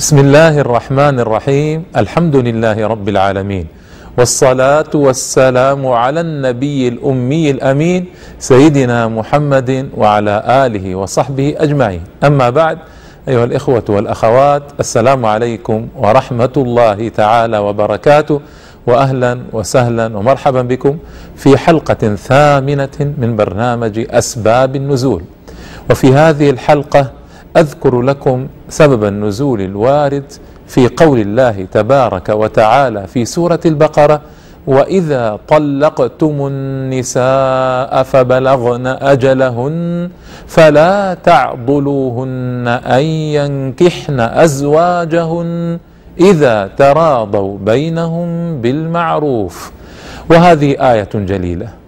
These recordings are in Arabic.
بسم الله الرحمن الرحيم الحمد لله رب العالمين والصلاة والسلام على النبي الأمي الأمين سيدنا محمد وعلى آله وصحبه أجمعين أما بعد أيها الإخوة والأخوات السلام عليكم ورحمة الله تعالى وبركاته واهلا وسهلا ومرحبا بكم في حلقه ثامنه من برنامج اسباب النزول وفي هذه الحلقة أذكر لكم سبب النزول الوارد في قول الله تبارك وتعالى في سورة البقرة وإذا طلقتم النساء فبلغن أجلهن فلا تعضلوهن أن ينكحن أزواجهن إذا تراضوا بينهم بالمعروف. وهذه آية جليلة.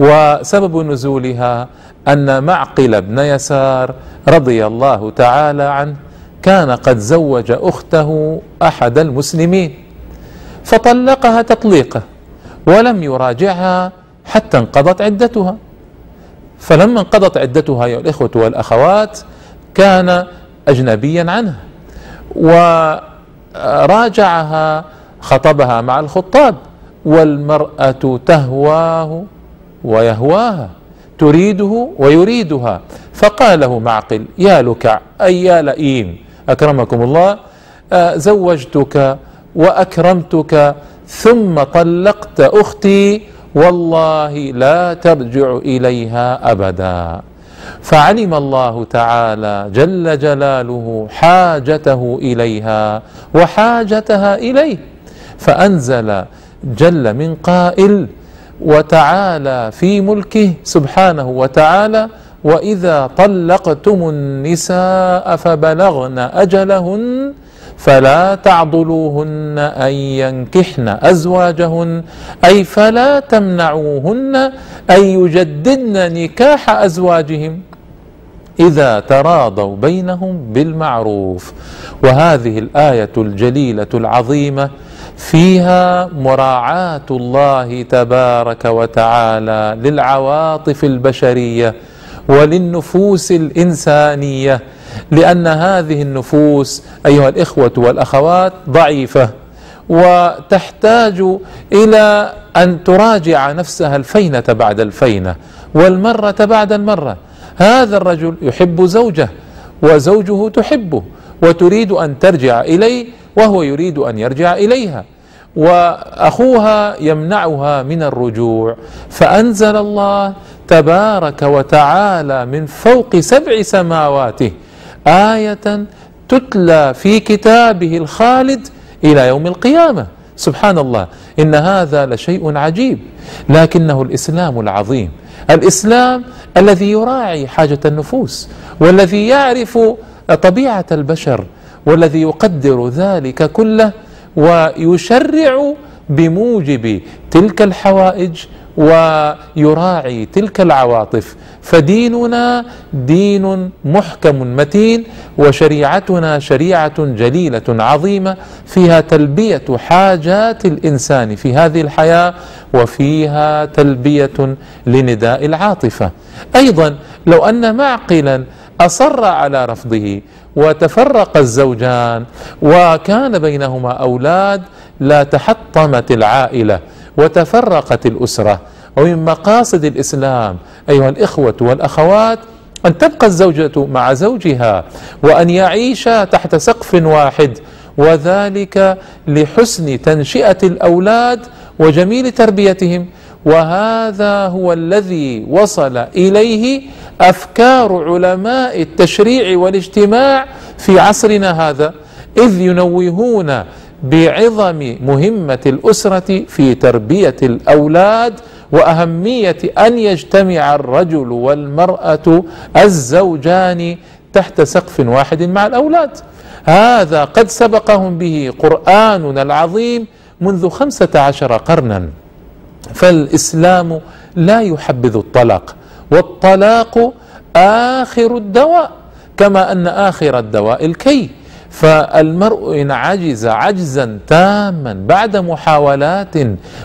وسبب نزولها أن معقل بن يسار رضي الله تعالى عنه كان قد زوج أخته أحد المسلمين فطلقها تطليقه ولم يراجعها حتى انقضت عدتها. فلما انقضت عدتها يا الإخوة والأخوات كان اجنبيا عنها وراجعها خطبها مع الخطاب والمرأة تهواه ويهواها تريده ويريدها. فقال له معقل يا لكع أي يا لئيم أكرمكم الله آه، زوجتك وأكرمتك ثم طلقت أختي والله لا ترجع إليها أبدا. فعلم الله تعالى جل جلاله حاجته إليها وحاجتها إليه. فأنزل جل من قائل وتعالى في ملكه سبحانه وتعالى وإذا طلقتم النساء فبلغن أجلهن فلا تعضلوهن أن ينكحن أزواجهن أي فلا تمنعوهن أن يجددن نكاح أزواجهم إذا تراضوا بينهم بالمعروف. وهذه الآية الجليلة العظيمة فيها مراعاة الله تبارك وتعالى للعواطف البشرية وللنفوس الإنسانية لأن هذه النفوس أيها الإخوة والأخوات ضعيفة وتحتاج إلى أن تراجع نفسها الفينة بعد الفينة والمرة بعد المرة. هذا الرجل يحب زوجة وزوجه تحبه وتريد أن ترجع اليه وهو يريد أن يرجع إليها. وأخوها يمنعها من الرجوع. فأنزل الله تبارك وتعالى من فوق سبع سماواته آية تتلى في كتابه الخالد إلى يوم القيامة. سبحان الله إن هذا لشيء عجيب. لكنه الإسلام العظيم. الإسلام الذي يراعي حاجة النفوس والذي يعرف طبيعة البشر والذي يقدر ذلك كله ويشرع بموجب تلك الحوائج ويراعي تلك العواطف. فديننا دين محكم متين وشريعتنا شريعة جليلة عظيمة فيها تلبية حاجات الإنسان في هذه الحياة وفيها تلبية لنداء العاطفة. أيضا لو أن معقلا أصر على رفضه وتفرق الزوجان وكان بينهما أولاد لا تحطمت العائلة وتفرقت الأسرة. ومن مقاصد الإسلام أيها الإخوة والأخوات أن تبقى الزوجة مع زوجها وأن يعيشا تحت سقف واحد وذلك لحسن تنشئة الأولاد وجميل تربيتهم. وهذا هو الذي وصل إليه أفكار علماء التشريع والاجتماع في عصرنا هذا إذ ينوهون بعظم مهمة الأسرة في تربية الأولاد وأهمية أن يجتمع الرجل والمرأة الزوجان تحت سقف واحد مع الأولاد. هذا قد سبقهم به قرآننا العظيم منذ خمسة عشر قرنا. فالإسلام لا يحبذ الطلاق. والطلاق آخر الدواء كما أن آخر الدواء الكي. فالمرء إن عجز عجزا تاما بعد محاولات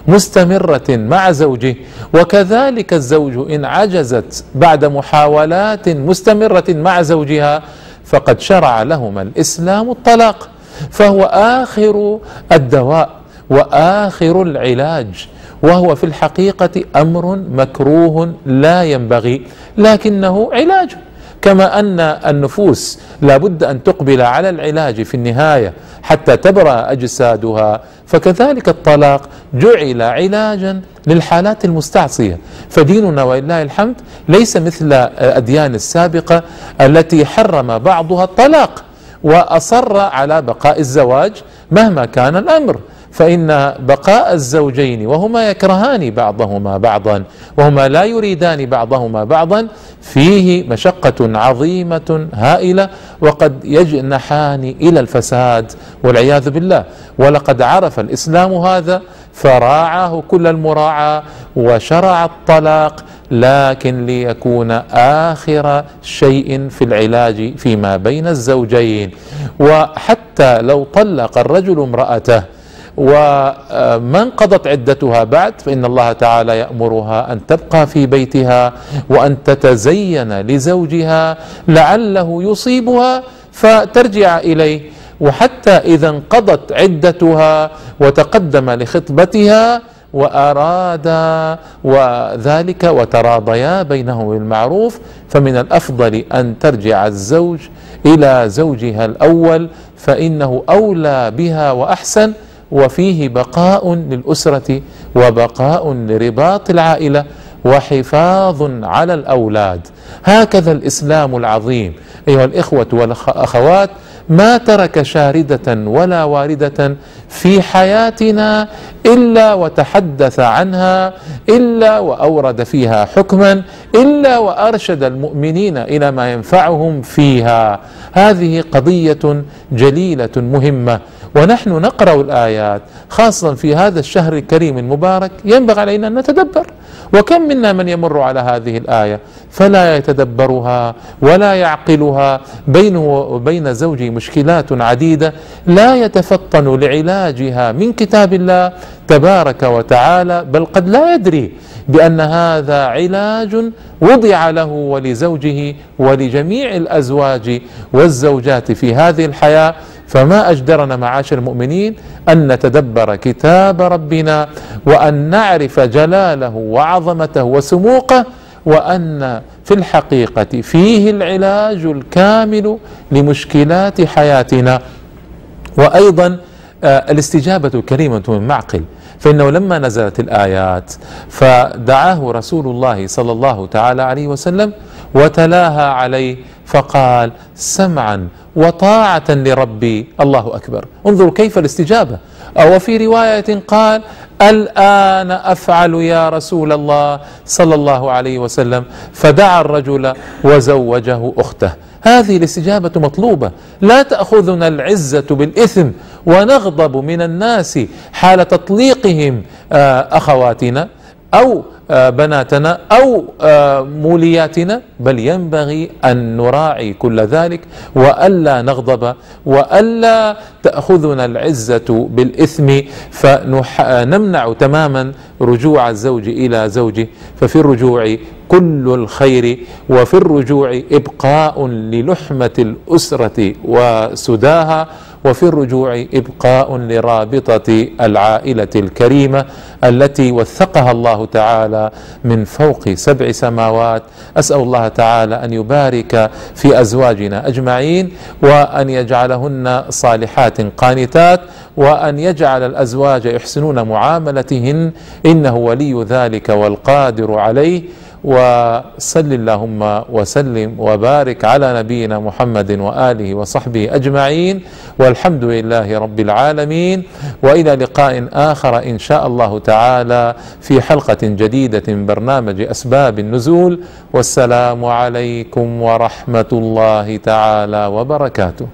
مستمرة مع زوجه وكذلك الزوج إن عجزت بعد محاولات مستمرة مع زوجها فقد شرع لهما الإسلام الطلاق. فهو آخر الدواء وآخر العلاج وهو في الحقيقة أمر مكروه لا ينبغي لكنه علاج. كما أن النفوس لابد أن تقبل على العلاج في النهاية حتى تبرأ أجسادها فكذلك الطلاق جعل علاجا للحالات المستعصية. فديننا ولله الحمد ليس مثل الأديان السابقة التي حرم بعضها الطلاق وأصر على بقاء الزواج مهما كان الأمر. فإن بقاء الزوجين وهما يكرهان بعضهما بعضا وهما لا يريدان بعضهما بعضا فيه مشقة عظيمة هائلة وقد يجنحان إلى الفساد والعياذ بالله. ولقد عرف الإسلام هذا فراعاه كل المراعاة وشرع الطلاق لكن ليكون آخر شيء في العلاج فيما بين الزوجين. وحتى لو طلق الرجل امرأته وما انقضت عدتها بعد فإن الله تعالى يأمرها أن تبقى في بيتها وأن تتزين لزوجها لعله يصيبها فترجع إليه. وحتى إذا انقضت عدتها وتقدم لخطبتها وأرادا وذلك وتراضيا بينهم بالمعروف فمن الأفضل أن ترجع الزوج إلى زوجها الأول فإنه أولى بها وأحسن وفيه بقاء للأسرة وبقاء لرباط العائلة وحفاظ على الأولاد. هكذا الإسلام العظيم. أيها الإخوة والأخوات ما ترك شاردة ولا واردة في حياتنا إلا وتحدث عنها إلا وأورد فيها حكما إلا وأرشد المؤمنين إلى ما ينفعهم فيها. هذه قضية جليلة مهمة. ونحن نقرأ الآيات خاصة في هذا الشهر الكريم المبارك ينبغي علينا أن نتدبر. وكم منا من يمر على هذه الآية؟ فلا يتدبرها ولا يعقلها. بينه وبين زوجه مشكلات عديدة لا يتفطن لعلاجها من كتاب الله تبارك وتعالى بل قد لا يدري بأن هذا علاج وضع له ولزوجه ولجميع الأزواج والزوجات في هذه الحياة. فما أجدرنا معاشر المؤمنين أن نتدبر كتاب ربنا وأن نعرف جلاله وعظمته وسموقه وأن في الحقيقة فيه العلاج الكامل لمشكلات حياتنا. وأيضا آه، الاستجابة كريمة من معقل. فإنه لما نزلت الآيات فدعاه رسول الله صلى الله تعالى عليه وسلم وتلاها عليه فقال سمعا وطاعة لربي. الله أكبر. انظروا كيف الاستجابة. أو في رواية قال الآن أفعل يا رسول الله صلى الله عليه وسلم. فدعا الرجل وزوجه أخته. هذه الاستجابة مطلوبة. لا تأخذنا العزة بالإثم ونغضب من الناس حال تطليقهم آه، أخواتنا. أو بناتنا أو آه، مولياتنا بل ينبغي أن نراعي كل ذلك وألا نغضب وألا تأخذنا العزة بالإثم فنمنع تماما رجوع الزوج إلى زوجه. ففي الرجوع كل الخير وفي الرجوع إبقاء للحمة الأسرة وسداها. وفي الرجوع إبقاء لرابطة العائلة الكريمة التي وثقها الله تعالى من فوق سبع سماوات. أسأل الله تعالى أن يبارك في أزواجنا أجمعين وأن يجعلهن صالحات قانتات وأن يجعل الأزواج يحسنون معاملتهن إنه ولي ذلك والقادر عليه. وصل اللهم وسلم وبارك على نبينا محمد وآله وصحبه أجمعين والحمد لله رب العالمين وإلى لقاء آخر إن شاء الله تعالى في حلقة جديدة من برنامج أسباب النزول والسلام عليكم ورحمة الله تعالى وبركاته